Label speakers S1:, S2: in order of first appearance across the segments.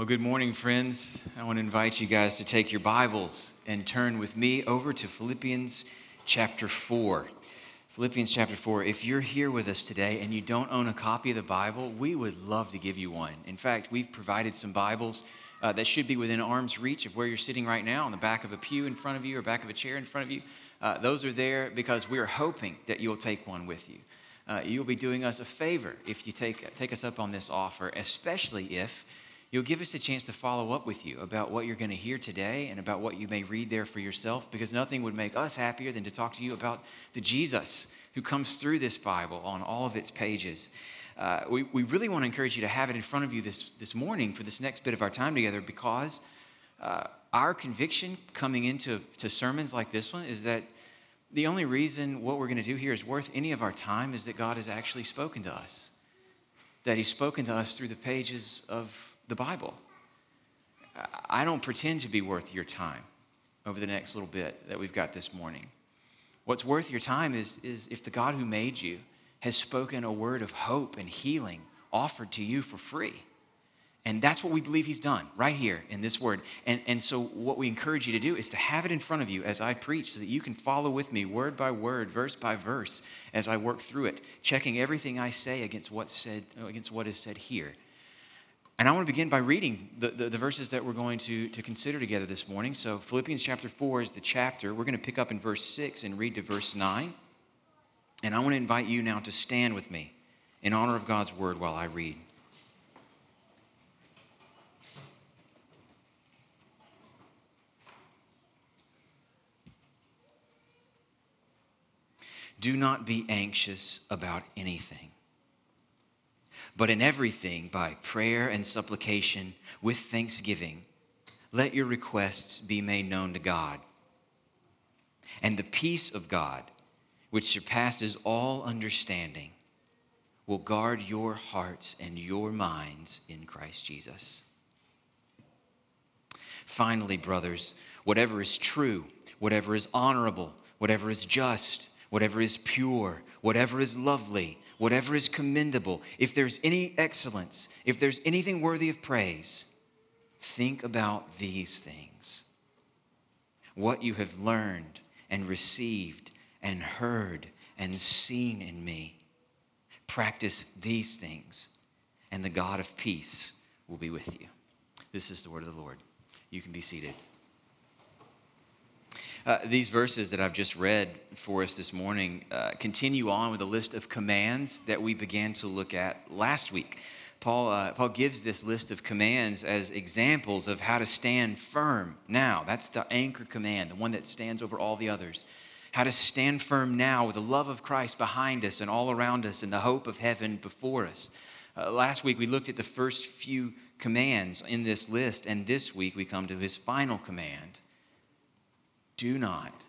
S1: Well, good morning, friends. I want to invite you guys to take your Bibles and turn with me over to Philippians chapter 4. Philippians chapter 4. If you're here with us today and you don't own a copy of the Bible, we would love to give you one. In fact, we've provided some Bibles uh, that should be within arm's reach of where you're sitting right now, on the back of a pew in front of you or back of a chair in front of you. Uh, those are there because we're hoping that you'll take one with you. Uh, you'll be doing us a favor if you take, take us up on this offer, especially if you'll give us a chance to follow up with you about what you're going to hear today and about what you may read there for yourself, because nothing would make us happier than to talk to you about the Jesus who comes through this Bible on all of its pages. Uh, we, we really want to encourage you to have it in front of you this, this morning for this next bit of our time together because uh, our conviction coming into to sermons like this one is that the only reason what we're going to do here is worth any of our time is that God has actually spoken to us, that He's spoken to us through the pages of the Bible. I don't pretend to be worth your time over the next little bit that we've got this morning. What's worth your time is, is if the God who made you has spoken a word of hope and healing offered to you for free. And that's what we believe he's done right here in this word. And, and so, what we encourage you to do is to have it in front of you as I preach so that you can follow with me word by word, verse by verse, as I work through it, checking everything I say against what's said, against what is said here. And I want to begin by reading the, the, the, verses that we're going to, to consider together this morning. So, Philippians chapter 4 is the chapter. We're going to pick up in verse 6 and read to verse 9. And I want to invite you now to stand with me in honor of God's word while I read. Do not be anxious about anything but in everything, by prayer and supplication with thanksgiving, let your requests be made known to God. And the peace of God, which surpasses all understanding, will guard your hearts and your minds in Christ Jesus. Finally, brothers, whatever is true, whatever is honorable, whatever is just, whatever is pure, whatever is lovely, whatever is commendable, if there's any excellence, if there's anything worthy of praise, think about these things. What you have learned and received and heard and seen in me. Practice these things, and the God of peace will be with you. This is the word of the Lord. You can be seated. Uh, these verses that I've just read for us this morning uh, continue on with a list of commands that we began to look at last week. Paul, uh, Paul gives this list of commands as examples of how to stand firm now. That's the anchor command, the one that stands over all the others. How to stand firm now with the love of Christ behind us and all around us and the hope of heaven before us. Uh, last week we looked at the first few commands in this list, and this week we come to his final command do not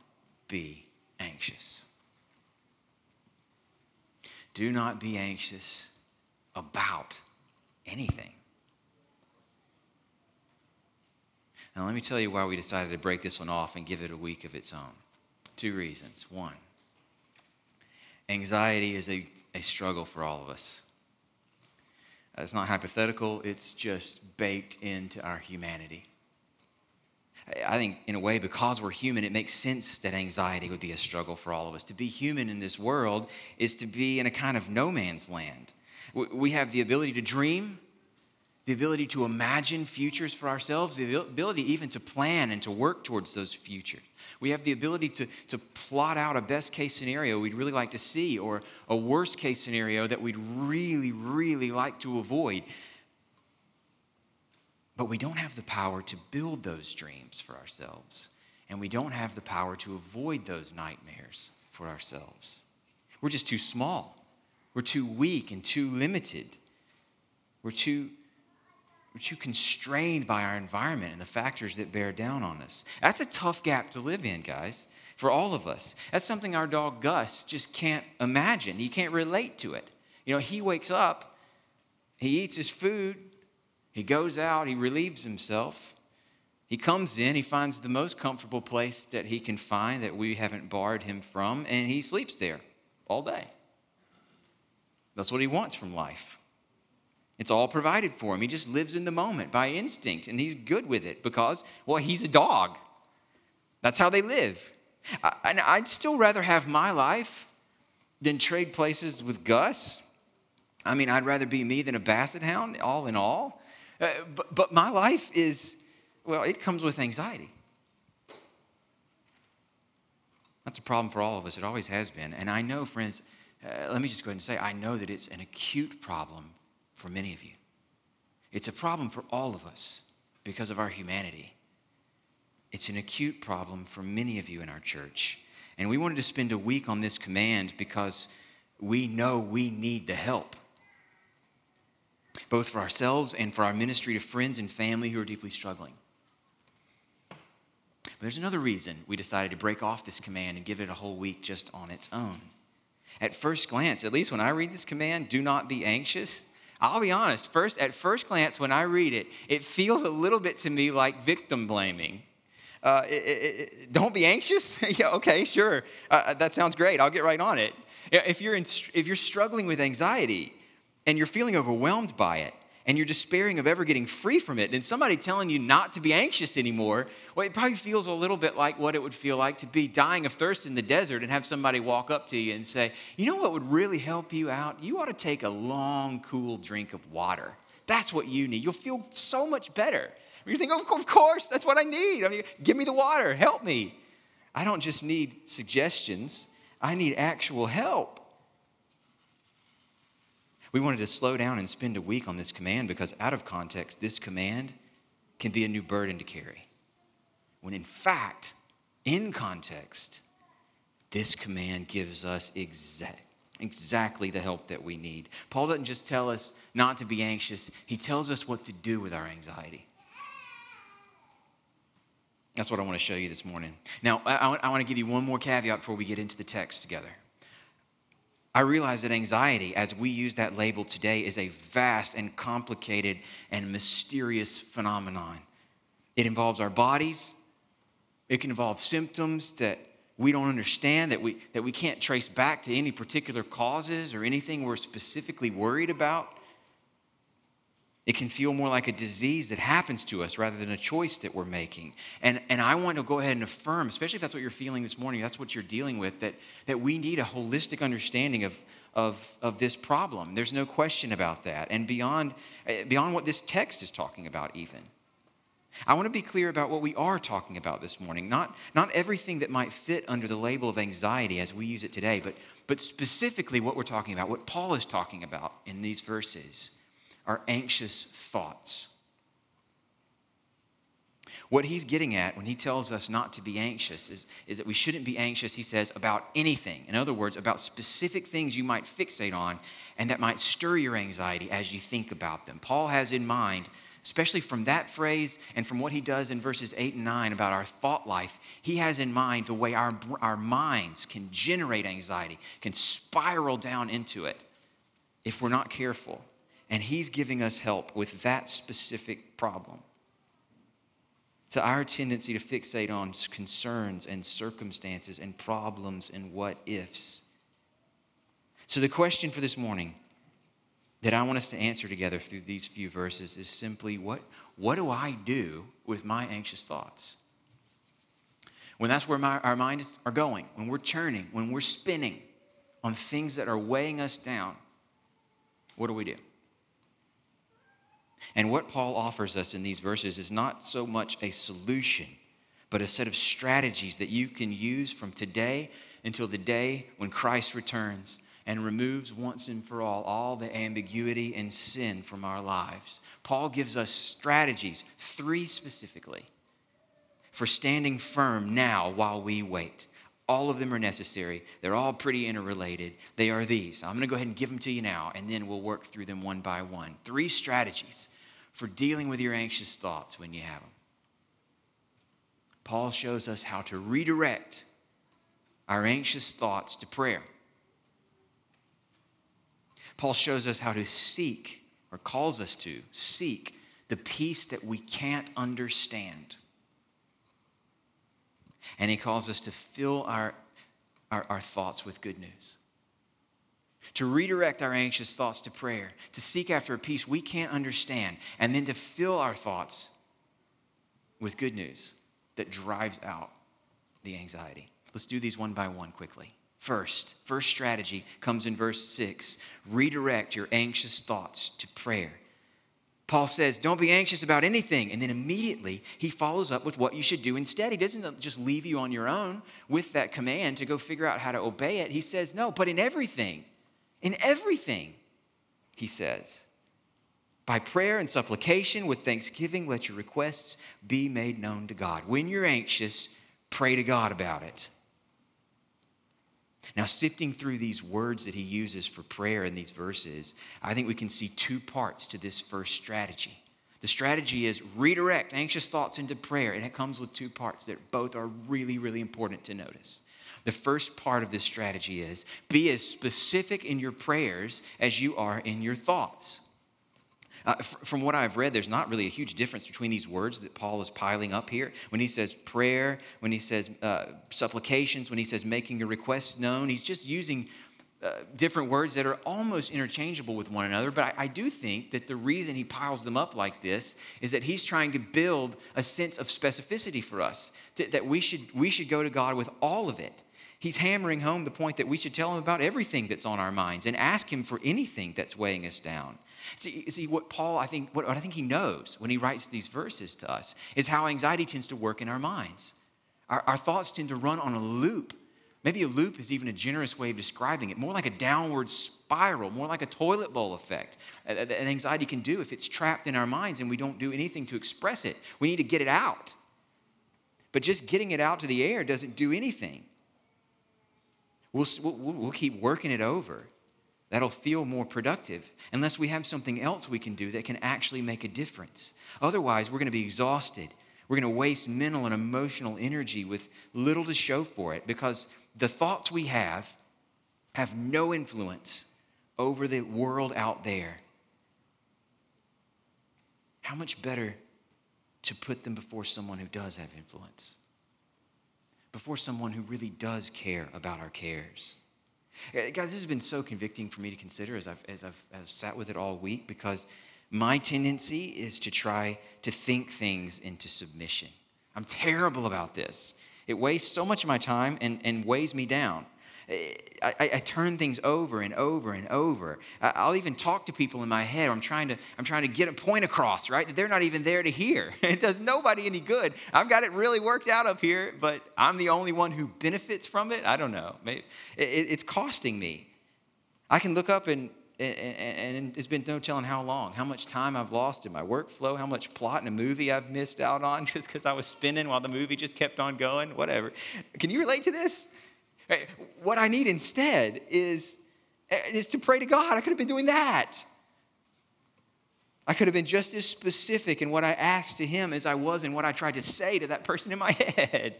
S1: be anxious. Do not be anxious about anything. Now, let me tell you why we decided to break this one off and give it a week of its own. Two reasons. One, anxiety is a, a struggle for all of us. It's not hypothetical, it's just baked into our humanity. I think, in a way, because we're human, it makes sense that anxiety would be a struggle for all of us. To be human in this world is to be in a kind of no man's land. We have the ability to dream, the ability to imagine futures for ourselves, the ability even to plan and to work towards those futures. We have the ability to, to plot out a best case scenario we'd really like to see or a worst case scenario that we'd really, really like to avoid. But we don't have the power to build those dreams for ourselves. And we don't have the power to avoid those nightmares for ourselves. We're just too small. We're too weak and too limited. We're too, we're too constrained by our environment and the factors that bear down on us. That's a tough gap to live in, guys, for all of us. That's something our dog Gus just can't imagine. He can't relate to it. You know, he wakes up, he eats his food, he goes out, he relieves himself. He comes in, he finds the most comfortable place that he can find that we haven't barred him from, and he sleeps there all day. That's what he wants from life. It's all provided for him. He just lives in the moment by instinct, and he's good with it because, well, he's a dog. That's how they live. And I'd still rather have my life than trade places with Gus. I mean, I'd rather be me than a basset hound, all in all. Uh, but, but my life is, well, it comes with anxiety. That's a problem for all of us. It always has been. And I know, friends, uh, let me just go ahead and say, I know that it's an acute problem for many of you. It's a problem for all of us because of our humanity. It's an acute problem for many of you in our church. And we wanted to spend a week on this command because we know we need the help, both for ourselves and for our ministry to friends and family who are deeply struggling. But there's another reason we decided to break off this command and give it a whole week just on its own. At first glance, at least when I read this command, do not be anxious, I'll be honest, first at first glance when I read it, it feels a little bit to me like victim blaming. Uh, it, it, it, don't be anxious. yeah, okay, sure. Uh, that sounds great. I'll get right on it. If you're, in, if you're struggling with anxiety and you're feeling overwhelmed by it, and you're despairing of ever getting free from it, and somebody telling you not to be anxious anymore, well, it probably feels a little bit like what it would feel like to be dying of thirst in the desert and have somebody walk up to you and say, You know what would really help you out? You ought to take a long, cool drink of water. That's what you need. You'll feel so much better. You think, oh, Of course, that's what I need. I mean, give me the water, help me. I don't just need suggestions, I need actual help. We wanted to slow down and spend a week on this command because, out of context, this command can be a new burden to carry. When in fact, in context, this command gives us exact, exactly the help that we need. Paul doesn't just tell us not to be anxious, he tells us what to do with our anxiety. That's what I want to show you this morning. Now, I, I want to give you one more caveat before we get into the text together. I realize that anxiety, as we use that label today, is a vast and complicated and mysterious phenomenon. It involves our bodies, it can involve symptoms that we don't understand, that we, that we can't trace back to any particular causes or anything we're specifically worried about. It can feel more like a disease that happens to us rather than a choice that we're making. And, and I want to go ahead and affirm, especially if that's what you're feeling this morning, that's what you're dealing with, that, that we need a holistic understanding of, of, of this problem. There's no question about that. And beyond, eh, beyond what this text is talking about, even. I want to be clear about what we are talking about this morning. Not, not everything that might fit under the label of anxiety as we use it today, but, but specifically what we're talking about, what Paul is talking about in these verses are anxious thoughts. What he's getting at when he tells us not to be anxious is, is that we shouldn't be anxious, he says, about anything. In other words, about specific things you might fixate on and that might stir your anxiety as you think about them. Paul has in mind, especially from that phrase and from what he does in verses 8 and 9 about our thought life, he has in mind the way our, our minds can generate anxiety, can spiral down into it if we're not careful. And He's giving us help with that specific problem. To our tendency to fixate on concerns and circumstances and problems and what ifs. So, the question for this morning that I want us to answer together through these few verses is simply what, what do I do with my anxious thoughts? When that's where my, our minds are going, when we're churning, when we're spinning on things that are weighing us down, what do we do? And what Paul offers us in these verses is not so much a solution, but a set of strategies that you can use from today until the day when Christ returns and removes once and for all all the ambiguity and sin from our lives. Paul gives us strategies, three specifically, for standing firm now while we wait. All of them are necessary. They're all pretty interrelated. They are these. I'm going to go ahead and give them to you now, and then we'll work through them one by one. Three strategies for dealing with your anxious thoughts when you have them. Paul shows us how to redirect our anxious thoughts to prayer. Paul shows us how to seek, or calls us to seek, the peace that we can't understand. And he calls us to fill our, our, our thoughts with good news. To redirect our anxious thoughts to prayer, to seek after a peace we can't understand, and then to fill our thoughts with good news that drives out the anxiety. Let's do these one by one quickly. First, first strategy comes in verse 6 redirect your anxious thoughts to prayer. Paul says, Don't be anxious about anything. And then immediately he follows up with what you should do instead. He doesn't uh, just leave you on your own with that command to go figure out how to obey it. He says, No, but in everything, in everything, he says, by prayer and supplication with thanksgiving, let your requests be made known to God. When you're anxious, pray to God about it. Now, sifting through these words that he uses for prayer in these verses, I think we can see two parts to this first strategy. The strategy is redirect anxious thoughts into prayer, and it comes with two parts that both are really, really important to notice. The first part of this strategy is be as specific in your prayers as you are in your thoughts. Uh, f- from what I've read, there's not really a huge difference between these words that Paul is piling up here. When he says prayer, when he says uh, supplications, when he says making your requests known, he's just using uh, different words that are almost interchangeable with one another. But I, I do think that the reason he piles them up like this is that he's trying to build a sense of specificity for us, to, that we should, we should go to God with all of it. He's hammering home the point that we should tell him about everything that's on our minds and ask him for anything that's weighing us down. See, see what Paul, I think, what, what I think he knows when he writes these verses to us is how anxiety tends to work in our minds. Our, our thoughts tend to run on a loop. Maybe a loop is even a generous way of describing it, more like a downward spiral, more like a toilet bowl effect that anxiety can do if it's trapped in our minds and we don't do anything to express it. We need to get it out. But just getting it out to the air doesn't do anything. We'll, we'll, we'll keep working it over that'll feel more productive unless we have something else we can do that can actually make a difference. Otherwise, we're going to be exhausted. We're going to waste mental and emotional energy with little to show for it because the thoughts we have have no influence over the world out there. How much better to put them before someone who does have influence, before someone who really does care about our cares. Uh, guys, this has been so convicting for me to consider as I've, as I've as sat with it all week because my tendency is to try to think things into submission. I'm terrible about this. It wastes so much of my time and, and weighs me down. I, I, turn things over and over and over. I'll even talk to people in my head. I'm trying to, I'm trying to get a point across, right? That they're not even there to hear. It does nobody any good. I've got it really worked out up here, but I'm the only one who benefits from it. I don't know. It's costing me. I can look up and, and it's been no telling how long, how much time I've lost in my workflow, how much plot in a movie I've missed out on just because I was spinning while the movie just kept on going, whatever. Can you relate to this? What I need instead is, eh, is to pray to God. I could have been doing that. I could have been just as specific in what I asked to Him as I was in what I tried to say to that person in my head.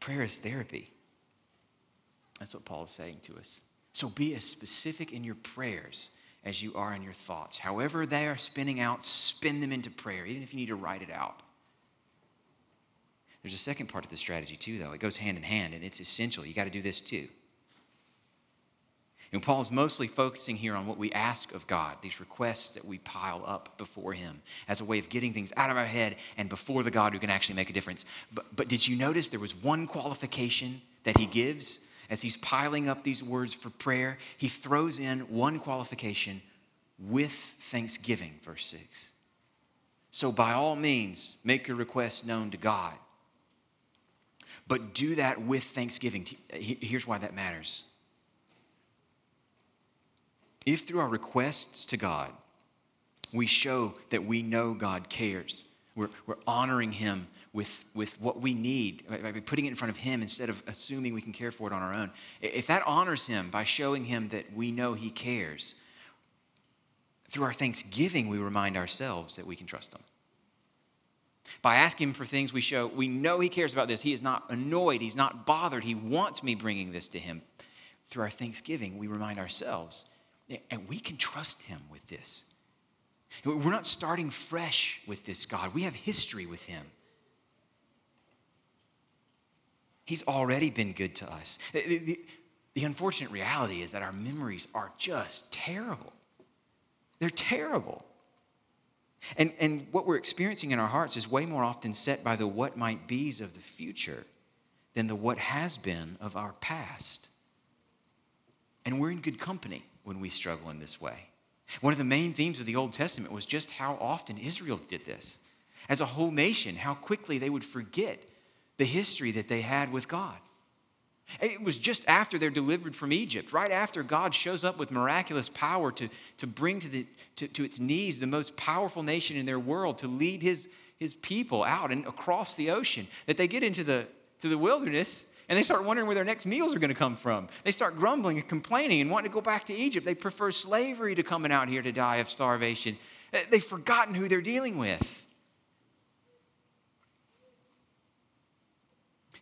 S1: Prayer is therapy. That's what Paul is saying to us. So be as specific in your prayers as you are in your thoughts. However, they are spinning out, spin them into prayer, even if you need to write it out. There's a second part of the strategy, too, though. It goes hand in hand, and it's essential. You got to do this, too. And Paul is mostly focusing here on what we ask of God, these requests that we pile up before Him as a way of getting things out of our head and before the God who can actually make a difference. But, but did you notice there was one qualification that He gives as He's piling up these words for prayer? He throws in one qualification with thanksgiving, verse 6. So by all means, make your requests known to God. But do that with thanksgiving. Here's why that matters. If through our requests to God, we show that we know God cares, we're, we're honoring Him with, with what we need, by putting it in front of Him instead of assuming we can care for it on our own. If that honors Him by showing Him that we know He cares, through our thanksgiving, we remind ourselves that we can trust Him. By asking him for things, we show we know he cares about this. He is not annoyed, he's not bothered. He wants me bringing this to him. Through our thanksgiving, we remind ourselves, and we can trust him with this. We're not starting fresh with this God, we have history with him. He's already been good to us. The unfortunate reality is that our memories are just terrible. They're terrible. And, and what we're experiencing in our hearts is way more often set by the what might be's of the future than the what has been of our past. And we're in good company when we struggle in this way. One of the main themes of the Old Testament was just how often Israel did this. As a whole nation, how quickly they would forget the history that they had with God. It was just after they're delivered from Egypt, right after God shows up with miraculous power to, to bring to, the, to, to its knees the most powerful nation in their world, to lead his, his people out and across the ocean, that they get into the, to the wilderness and they start wondering where their next meals are going to come from. They start grumbling and complaining and wanting to go back to Egypt. They prefer slavery to coming out here to die of starvation. Eh, they've forgotten who they're dealing with.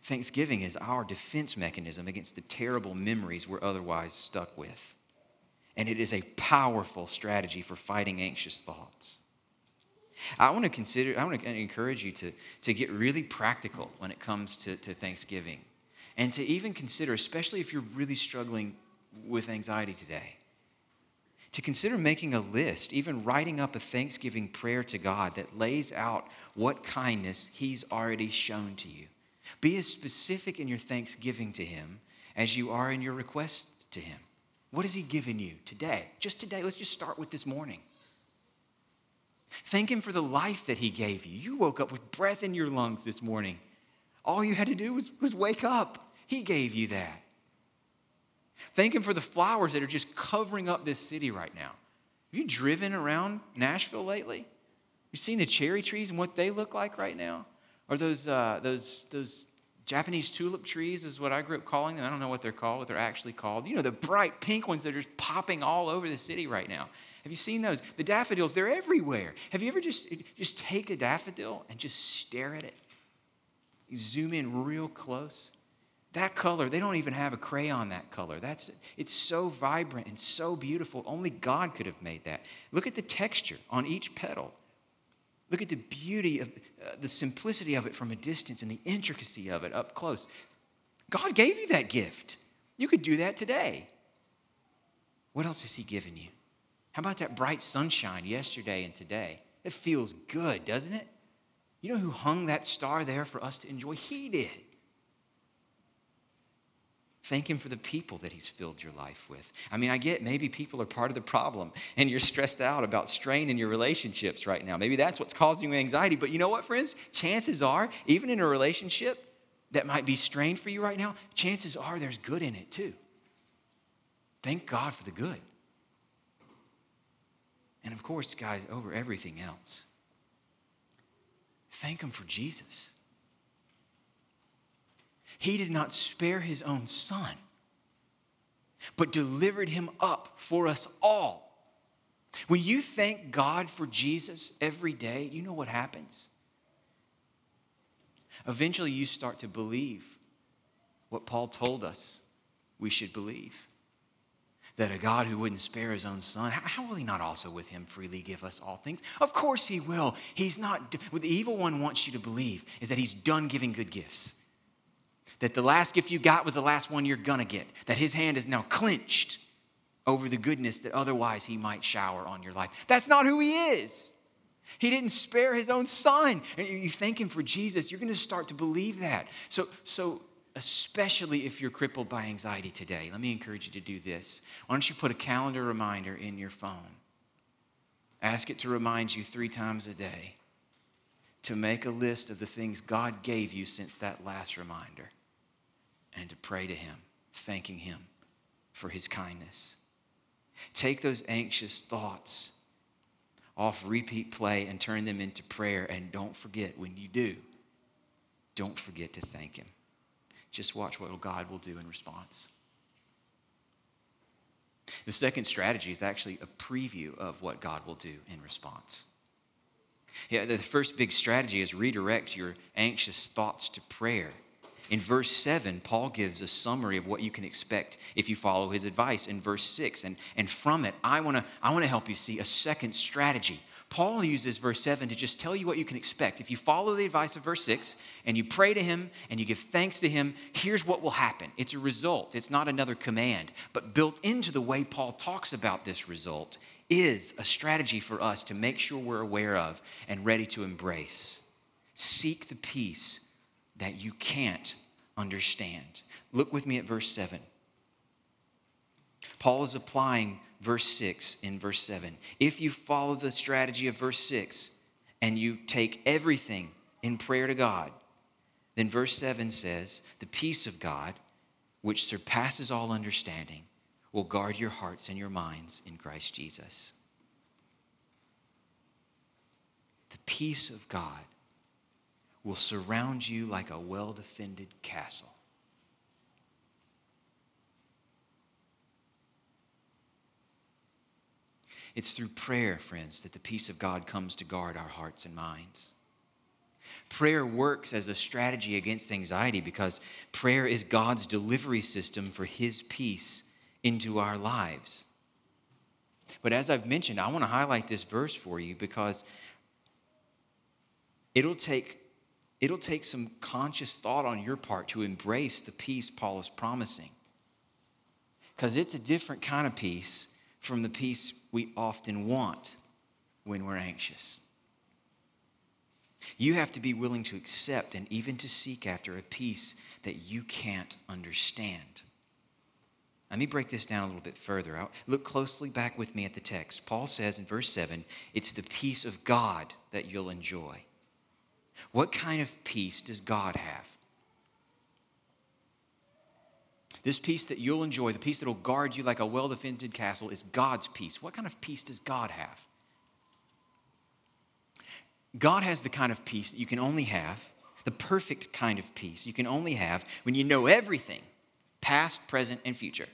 S1: Thanksgiving is our defense mechanism against the terrible memories we're otherwise stuck with. And it is a powerful strategy for fighting anxious thoughts. I want to consider, I want to encourage you to, to get really practical when it comes to, to Thanksgiving. And to even consider, especially if you're really struggling with anxiety today, to consider making a list, even writing up a Thanksgiving prayer to God that lays out what kindness He's already shown to you. Be as specific in your thanksgiving to Him as you are in your request to Him. What has He given you today? Just today, let's just start with this morning. Thank Him for the life that He gave you. You woke up with breath in your lungs this morning. All you had to do was, was wake up. He gave you that. Thank Him for the flowers that are just covering up this city right now. Have you driven around Nashville lately? You seen the cherry trees and what they look like right now? Or those, uh, those, those Japanese tulip trees is what I grew up calling them. I don't know what they're called, what they're actually called. You know, the bright pink ones that are just popping all over the city right now. Have you seen those? The daffodils, they're everywhere. Have you ever just, just take a daffodil and just stare at it? You zoom in real close. That color, they don't even have a crayon that color. That's it's so vibrant and so beautiful. Only God could have made that. Look at the texture on each petal. Look at the beauty of uh, the simplicity of it from a distance and the intricacy of it up close. God gave you that gift. You could do that today. What else has He given you? How about that bright sunshine yesterday and today? It feels good, doesn't it? You know who hung that star there for us to enjoy? He did. Thank Him for the people that He's filled your life with. I mean, I get maybe people are part of the problem and you're stressed out about strain in your relationships right now. Maybe that's what's causing you anxiety. But you know what, friends? Chances are, even in a relationship that might be strained for you right now, chances are there's good in it too. Thank God for the good. And of course, guys, over everything else, thank Him for Jesus. He did not spare his own son, but delivered him up for us all. When you thank God for Jesus every day, you know what happens? Eventually, you start to believe what Paul told us we should believe that a God who wouldn't spare his own son, how will he not also with him freely give us all things? Of course he will. He's not, what the evil one wants you to believe is that he's done giving good gifts that the last gift you got was the last one you're gonna get, that his hand is now clenched over the goodness that otherwise he might shower on your life. That's not who he is. He didn't spare his own son. And you thank him for Jesus, you're gonna start to believe that. So, so especially if you're crippled by anxiety today, let me encourage you to do this. Why don't you put a calendar reminder in your phone? Ask it to remind you three times a day to make a list of the things God gave you since that last reminder and to pray to Him, thanking Him for His kindness. Take those anxious thoughts off repeat play and turn them into prayer. And don't forget, when you do, don't forget to thank Him. Just watch what God will do in response. The second strategy is actually a preview of what God will do in response. Yeah, the first big strategy is redirect your anxious thoughts to prayer. In verse 7, Paul gives a summary of what you can expect if you follow his advice in verse 6. And, and from it, I want to I wanna help you see a second strategy. Paul uses verse 7 to just tell you what you can expect. If you follow the advice of verse 6 and you pray to him and you give thanks to him, here's what will happen. It's a result, it's not another command. But built into the way Paul talks about this result is a strategy for us to make sure we're aware of and ready to embrace. Seek the peace that you can't understand. Look with me at verse 7. Paul is applying verse 6 in verse 7. If you follow the strategy of verse 6 and you take everything in prayer to God, then verse 7 says, The peace of God, which surpasses all understanding, will guard your hearts and your minds in Christ Jesus. The peace of God will surround you like a well defended castle. It's through prayer, friends, that the peace of God comes to guard our hearts and minds. Prayer works as a strategy against anxiety because prayer is God's delivery system for His peace into our lives. But as I've mentioned, I want to highlight this verse for you because it'll take, it'll take some conscious thought on your part to embrace the peace Paul is promising. Because it's a different kind of peace from the peace we often want when we're anxious. You have to be willing to accept and even to seek after a peace that you can't understand. Let me break this down a little bit further. I'll look closely back with me at the text. Paul says in verse 7 it's the peace of God that you'll enjoy. What kind of peace does God have? This peace that you'll enjoy, the peace that will guard you like a well defended castle, is God's peace. What kind of peace does God have? God has the kind of peace that you can only have, the perfect kind of peace you can only have when you know everything, past, present, and future.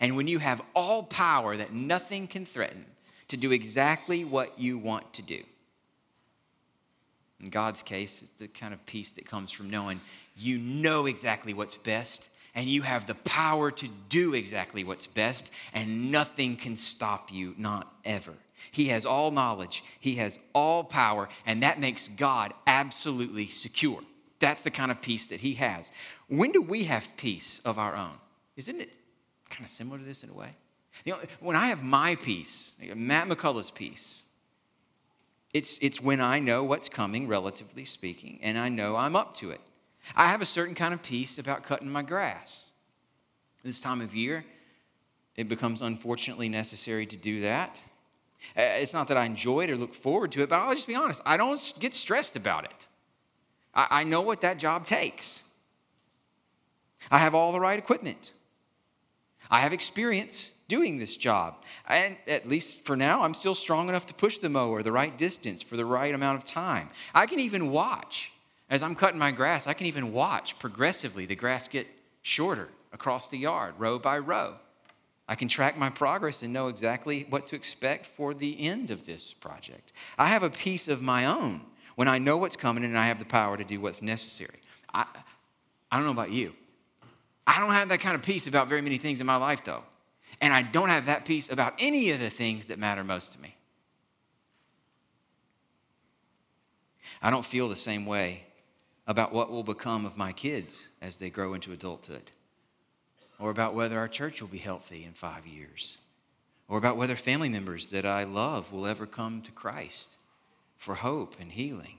S1: And when you have all power that nothing can threaten to do exactly what you want to do. In God's case, it's the kind of peace that comes from knowing you know exactly what's best and you have the power to do exactly what's best, and nothing can stop you, not ever. He has all knowledge, He has all power, and that makes God absolutely secure. That's the kind of peace that He has. When do we have peace of our own? Isn't it kind of similar to this in a way? You know, when I have my peace, Matt McCullough's peace, it's, it's when I know what's coming, relatively speaking, and I know I'm up to it. I have a certain kind of peace about cutting my grass. This time of year, it becomes unfortunately necessary to do that. Uh, it's not that I enjoy it or look forward to it, but I'll just be honest, I don't get stressed about it. I, I know what that job takes. I have all the right equipment. I have experience doing this job. And at least for now, I'm still strong enough to push the mower the right distance for the right amount of time. I can even watch as I'm cutting my grass, I can even watch progressively the grass get shorter across the yard, row by row. I can track my progress and know exactly what to expect for the end of this project. I have a peace of my own when I know what's coming and I have the power to do what's necessary. I, I don't know about you. I don't have that kind of peace about very many things in my life, though. And I don't have that peace about any of the things that matter most to me. I don't feel the same way about what will become of my kids as they grow into adulthood, or about whether our church will be healthy in five years, or about whether family members that I love will ever come to Christ for hope and healing.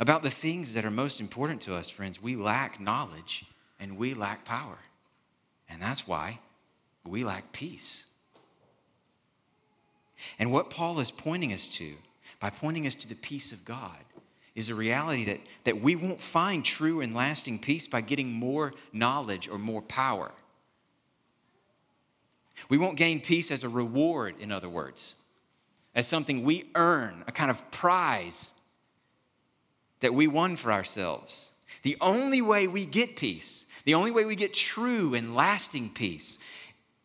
S1: About the things that are most important to us, friends, we lack knowledge and we lack power. And that's why we lack peace. And what Paul is pointing us to, by pointing us to the peace of God, is a reality that, that we won't find true and lasting peace by getting more knowledge or more power. We won't gain peace as a reward, in other words, as something we earn, a kind of prize that we won for ourselves. The only way we get peace, the only way we get true and lasting peace,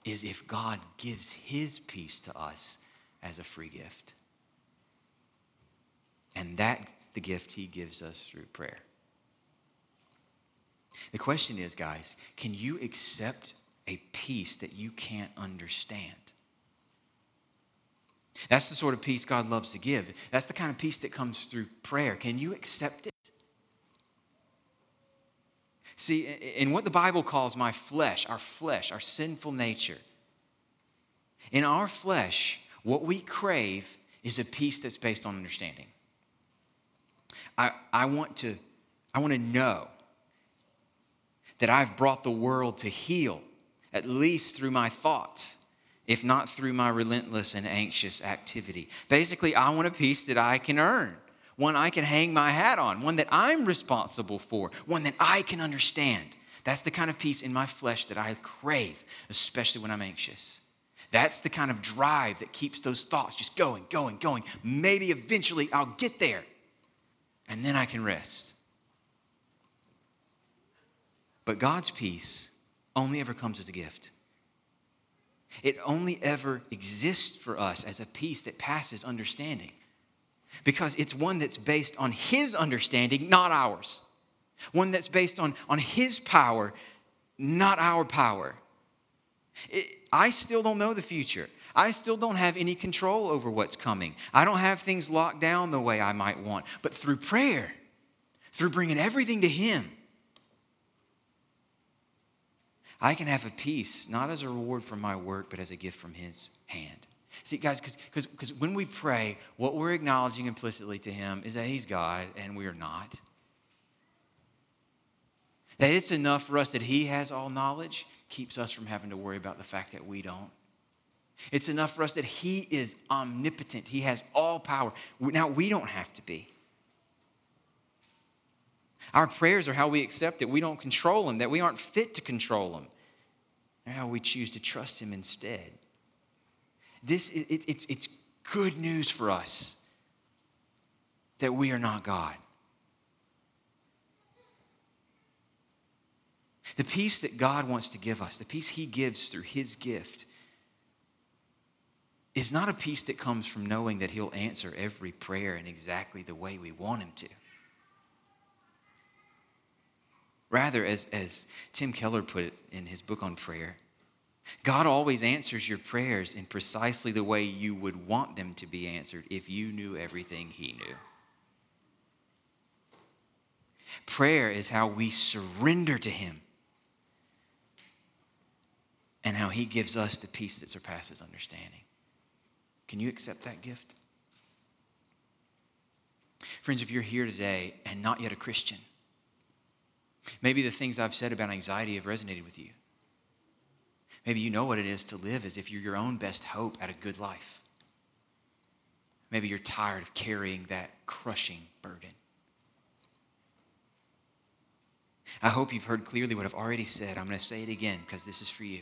S1: is if God gives His peace to us as a free gift. And that's the gift he gives us through prayer. The question is, guys, can you accept a peace that you can't understand? That's the sort of peace God loves to give. That's the kind of peace that comes through prayer. Can you accept it? See, in what the Bible calls my flesh, our flesh, our sinful nature, in our flesh, what we crave is a peace that's based on understanding. I, I, want to, I want to know that I've brought the world to heel, at least through my thoughts, if not through my relentless and anxious activity. Basically, I want a peace that I can earn, one I can hang my hat on, one that I'm responsible for, one that I can understand. That's the kind of peace in my flesh that I crave, especially when I'm anxious. That's the kind of drive that keeps those thoughts just going, going, going. Maybe eventually I'll get there and then I can rest. But God's peace only ever comes as a gift. It only ever exists for us as a peace that passes understanding because it's one that's based on His understanding, not ours. One that's based on, on His power, not our power. It, I still don't know the future. I still don't have any control over what's coming. I don't have things locked down the way I might want. But through prayer, through bringing everything to Him, I can have a peace, not as a reward for my work, but as a gift from His hand. See, guys, because when we pray, what we're acknowledging implicitly to Him is that He's God and we are not. That it's enough for us that He has all knowledge keeps us from having to worry about the fact that we don't. It's enough for us that He is omnipotent, He has all power. Now, we don't have to be. Our prayers are how we accept it. We don't control them, that we aren't fit to control them. They're how we choose to trust Him instead. This, it, it's, it's good news for us that we are not God. The peace that God wants to give us, the peace He gives through His gift, is not a peace that comes from knowing that He'll answer every prayer in exactly the way we want Him to. Rather, as, as Tim Keller put it in his book on prayer, God always answers your prayers in precisely the way you would want them to be answered if you knew everything He knew. Prayer is how we surrender to Him and how He gives us the peace that surpasses understanding. Can you accept that gift? Friends, if you're here today and not yet a Christian, maybe the things I've said about anxiety have resonated with you. Maybe you know what it is to live as if you're your own best hope at a good life. Maybe you're tired of carrying that crushing burden. I hope you've heard clearly what I've already said. I'm going to say it again because this is for you.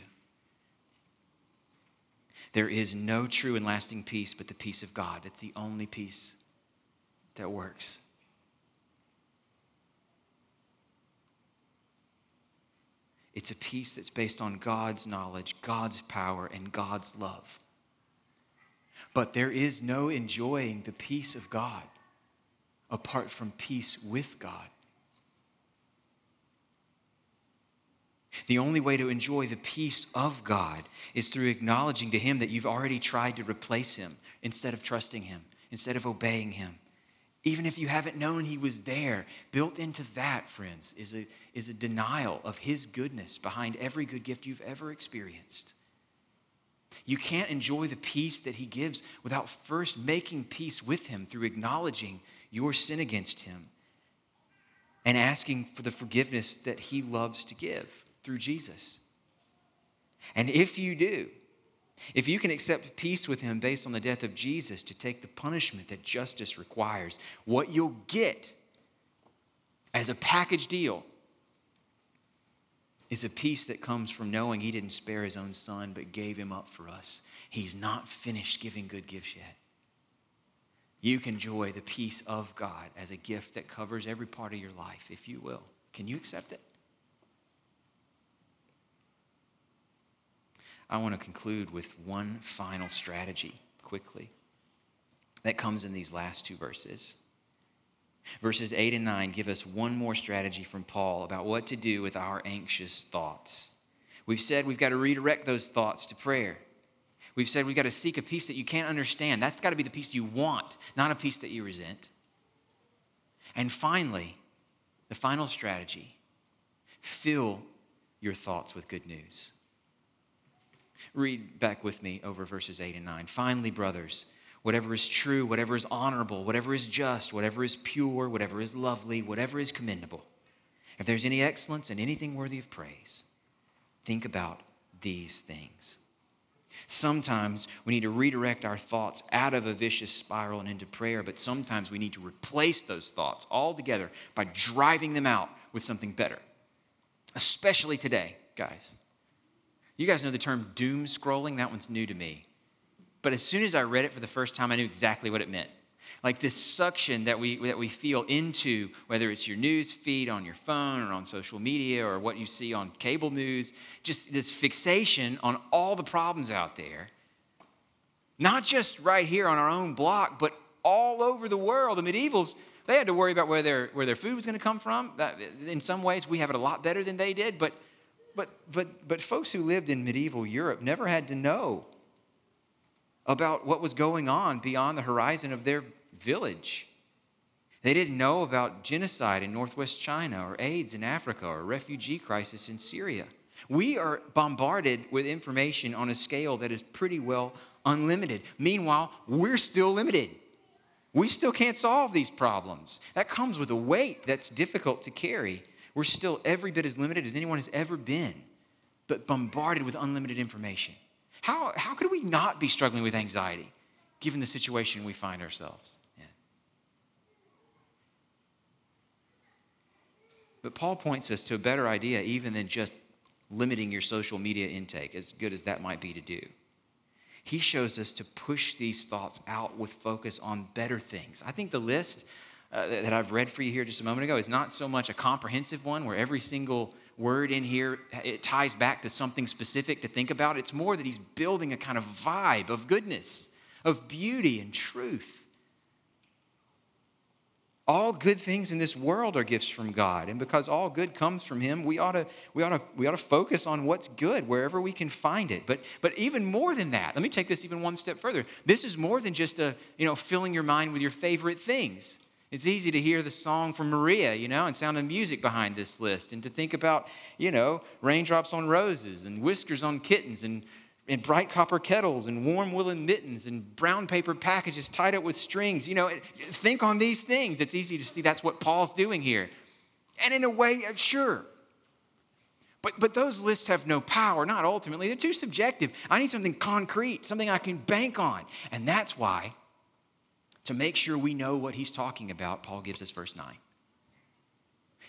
S1: There is no true and lasting peace but the peace of God. It's the only peace that works. It's a peace that's based on God's knowledge, God's power, and God's love. But there is no enjoying the peace of God apart from peace with God. The only way to enjoy the peace of God is through acknowledging to Him that you've already tried to replace Him instead of trusting Him, instead of obeying Him. Even if you haven't known He was there, built into that, friends, is a, is a denial of His goodness behind every good gift you've ever experienced. You can't enjoy the peace that He gives without first making peace with Him through acknowledging your sin against Him and asking for the forgiveness that He loves to give through Jesus. And if you do, if you can accept peace with him based on the death of Jesus to take the punishment that justice requires, what you'll get as a package deal is a peace that comes from knowing he didn't spare his own son but gave him up for us. He's not finished giving good gifts yet. You can enjoy the peace of God as a gift that covers every part of your life, if you will. Can you accept it? I want to conclude with one final strategy quickly that comes in these last two verses. Verses 8 and 9 give us one more strategy from Paul about what to do with our anxious thoughts. We've said we've got to redirect those thoughts to prayer. We've said we've got to seek a peace that you can't understand. That's got to be the peace you want, not a peace that you resent. And finally, the final strategy fill your thoughts with good news. Read back with me over verses 8 and 9. Finally, brothers, whatever is true, whatever is honorable, whatever is just, whatever is pure, whatever is lovely, whatever is commendable, if there's any excellence and anything worthy of praise, think about these things. Sometimes we need to redirect our thoughts out of a vicious spiral and into prayer, but sometimes we need to replace those thoughts altogether by driving them out with something better. Especially today, guys. You guys know the term doom scrolling? That one's new to me. But as soon as I read it for the first time, I knew exactly what it meant. Like this suction that we, that we feel into, whether it's your news feed on your phone or on social media or what you see on cable news, just this fixation on all the problems out there. Not just right here on our own block, but all over the world. The medievals, they had to worry about where their, where their food was going to come from. That, in some ways, we have it a lot better than they did, but but, but, but folks who lived in medieval Europe never had to know about what was going on beyond the horizon of their village. They didn't know about genocide in northwest China or AIDS in Africa or refugee crisis in Syria. We are bombarded with information on a scale that is pretty well unlimited. Meanwhile, we're still limited. We still can't solve these problems. That comes with a weight that's difficult to carry. We're still every bit as limited as anyone has ever been, but bombarded with unlimited information. How, how could we not be struggling with anxiety given the situation we find ourselves in? But Paul points us to a better idea even than just limiting your social media intake, as good as that might be to do. He shows us to push these thoughts out with focus on better things. I think the list uh, that I've read for you here just a moment ago is not so much a comprehensive one where every single word in here it ties back to something specific to think about. It's more that he's building a kind of vibe of goodness, of beauty and truth. All good things in this world are gifts from God, and because all good comes from Him, we ought to we ought to we ought to focus on what's good wherever we can find it. But but even more than that, let me take this even one step further. This is more than just a you know filling your mind with your favorite things. It's easy to hear the song from Maria, you know, and sound of music behind this list, and to think about, you know, raindrops on roses and whiskers on kittens and, and bright copper kettles and warm woolen mittens and brown paper packages tied up with strings. You know, think on these things. It's easy to see that's what Paul's doing here. And in a way, uh, sure. But, but those lists have no power, not ultimately. They're too subjective. I need something concrete, something I can bank on. And that's why to make sure we know what he's talking about, Paul gives us verse 9.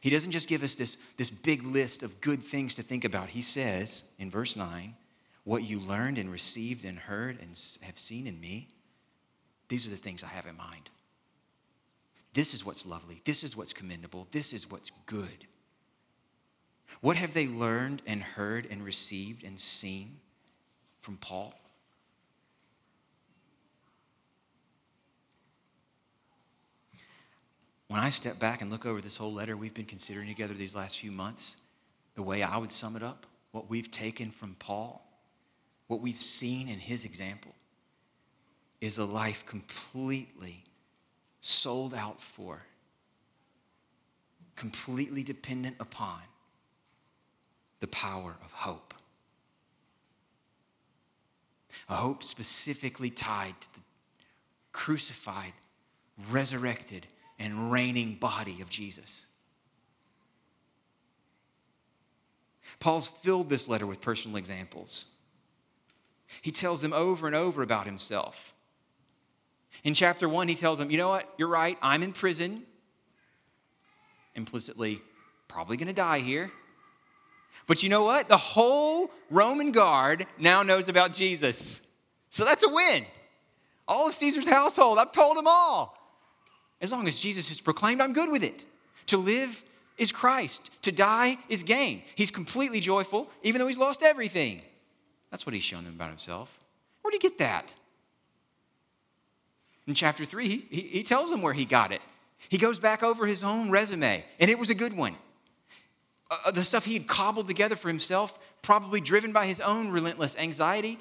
S1: He doesn't just give us this, this big list of good things to think about. He says in verse 9, What you learned and received and heard and have seen in me, these are the things I have in mind. This is what's lovely. This is what's commendable. This is what's good. What have they learned and heard and received and seen from Paul? When I step back and look over this whole letter we've been considering together these last few months, the way I would sum it up, what we've taken from Paul, what we've seen in his example, is a life completely sold out for, completely dependent upon the power of hope. A hope specifically tied to the crucified, resurrected, and reigning body of Jesus. Paul's filled this letter with personal examples. He tells them over and over about himself. In chapter one, he tells them, You know what? You're right. I'm in prison. Implicitly, probably going to die here. But you know what? The whole Roman guard now knows about Jesus. So that's a win. All of Caesar's household, I've told them all. As long as Jesus is proclaimed, I'm good with it. To live is Christ, to die is gain. He's completely joyful, even though he's lost everything. That's what he's shown them about himself. Where'd he get that? In chapter 3, he, he, he tells them where he got it. He goes back over his own resume, and it was a good one. Uh, uh the stuff he had cobbled together for himself, probably driven by his own relentless anxiety,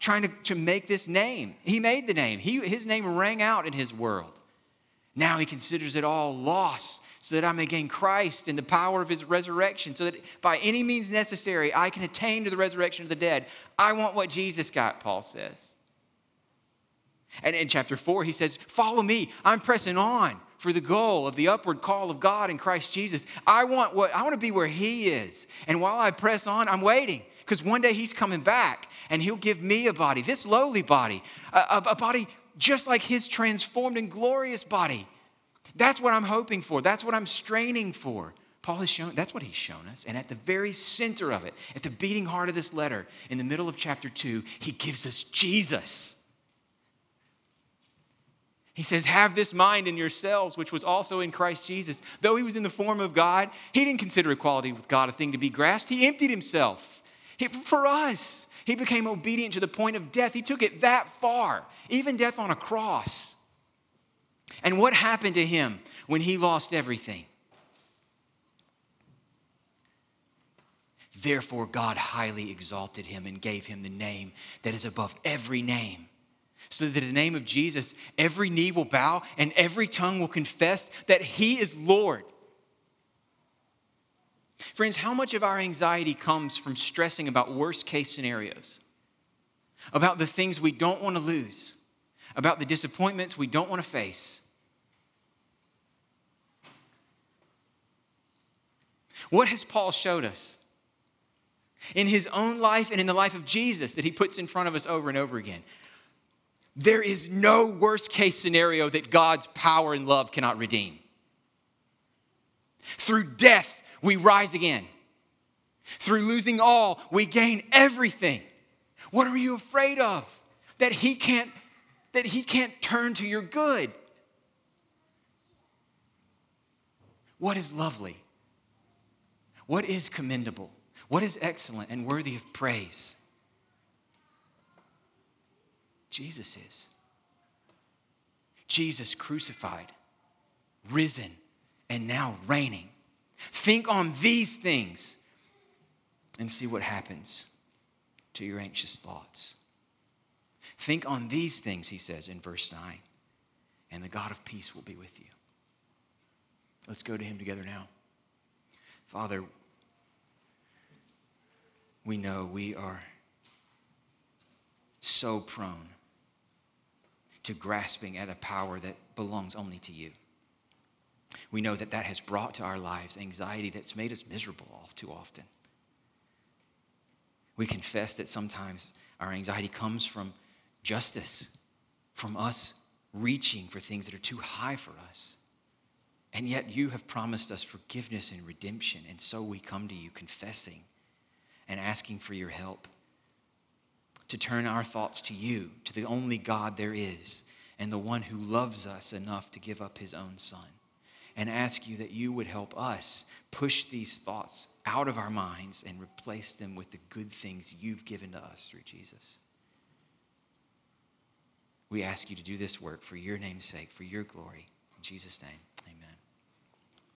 S1: trying to, to make this name. He made the name, he, his name rang out in his world. Now he considers it all loss so that I may gain Christ and the power of his resurrection, so that by any means necessary I can attain to the resurrection of the dead. I want what Jesus got, Paul says. And in chapter 4, he says, Follow me. I'm pressing on for the goal of the upward call of God in Christ Jesus. I want what I want to be where he is. And while I press on, I'm waiting because one day he's coming back and he'll give me a body, this lowly body, a, a, a body just like his transformed and glorious body. That's what I'm hoping for. That's what I'm straining for. Paul has shown, that's what he's shown us. And at the very center of it, at the beating heart of this letter, in the middle of chapter two, he gives us Jesus. He says, Have this mind in yourselves, which was also in Christ Jesus. Though he was in the form of God, he didn't consider equality with God a thing to be grasped. He emptied himself. For us, he became obedient to the point of death. He took it that far, even death on a cross. And what happened to him when he lost everything? Therefore, God highly exalted him and gave him the name that is above every name. So that in the name of Jesus, every knee will bow and every tongue will confess that he is Lord. Friends, how much of our anxiety comes from stressing about worst case scenarios? About the things we don't want to lose, about the disappointments we don't want to face. What has Paul showed us? In his own life and in the life of Jesus that he puts in front of us over and over again. There is no worst case scenario that God's power and love cannot redeem. Through death, we rise again. Through losing all, we gain everything. What are you afraid of? That he can't that he can't turn to your good. What is lovely? What is commendable? What is excellent and worthy of praise? Jesus is. Jesus crucified, risen, and now reigning. Think on these things and see what happens to your anxious thoughts. Think on these things, he says in verse 9, and the God of peace will be with you. Let's go to him together now. Father, we know we are so prone to grasping at a power that belongs only to you. We know that that has brought to our lives anxiety that's made us miserable all too often. We confess that sometimes our anxiety comes from justice, from us reaching for things that are too high for us. And yet you have promised us forgiveness and redemption. And so we come to you confessing and asking for your help to turn our thoughts to you, to the only God there is, and the one who loves us enough to give up his own son and ask you that you would help us push these thoughts out of our minds and replace them with the good things you've given to us through Jesus. We ask you to do this work for your name's sake, for your glory. In Jesus' name.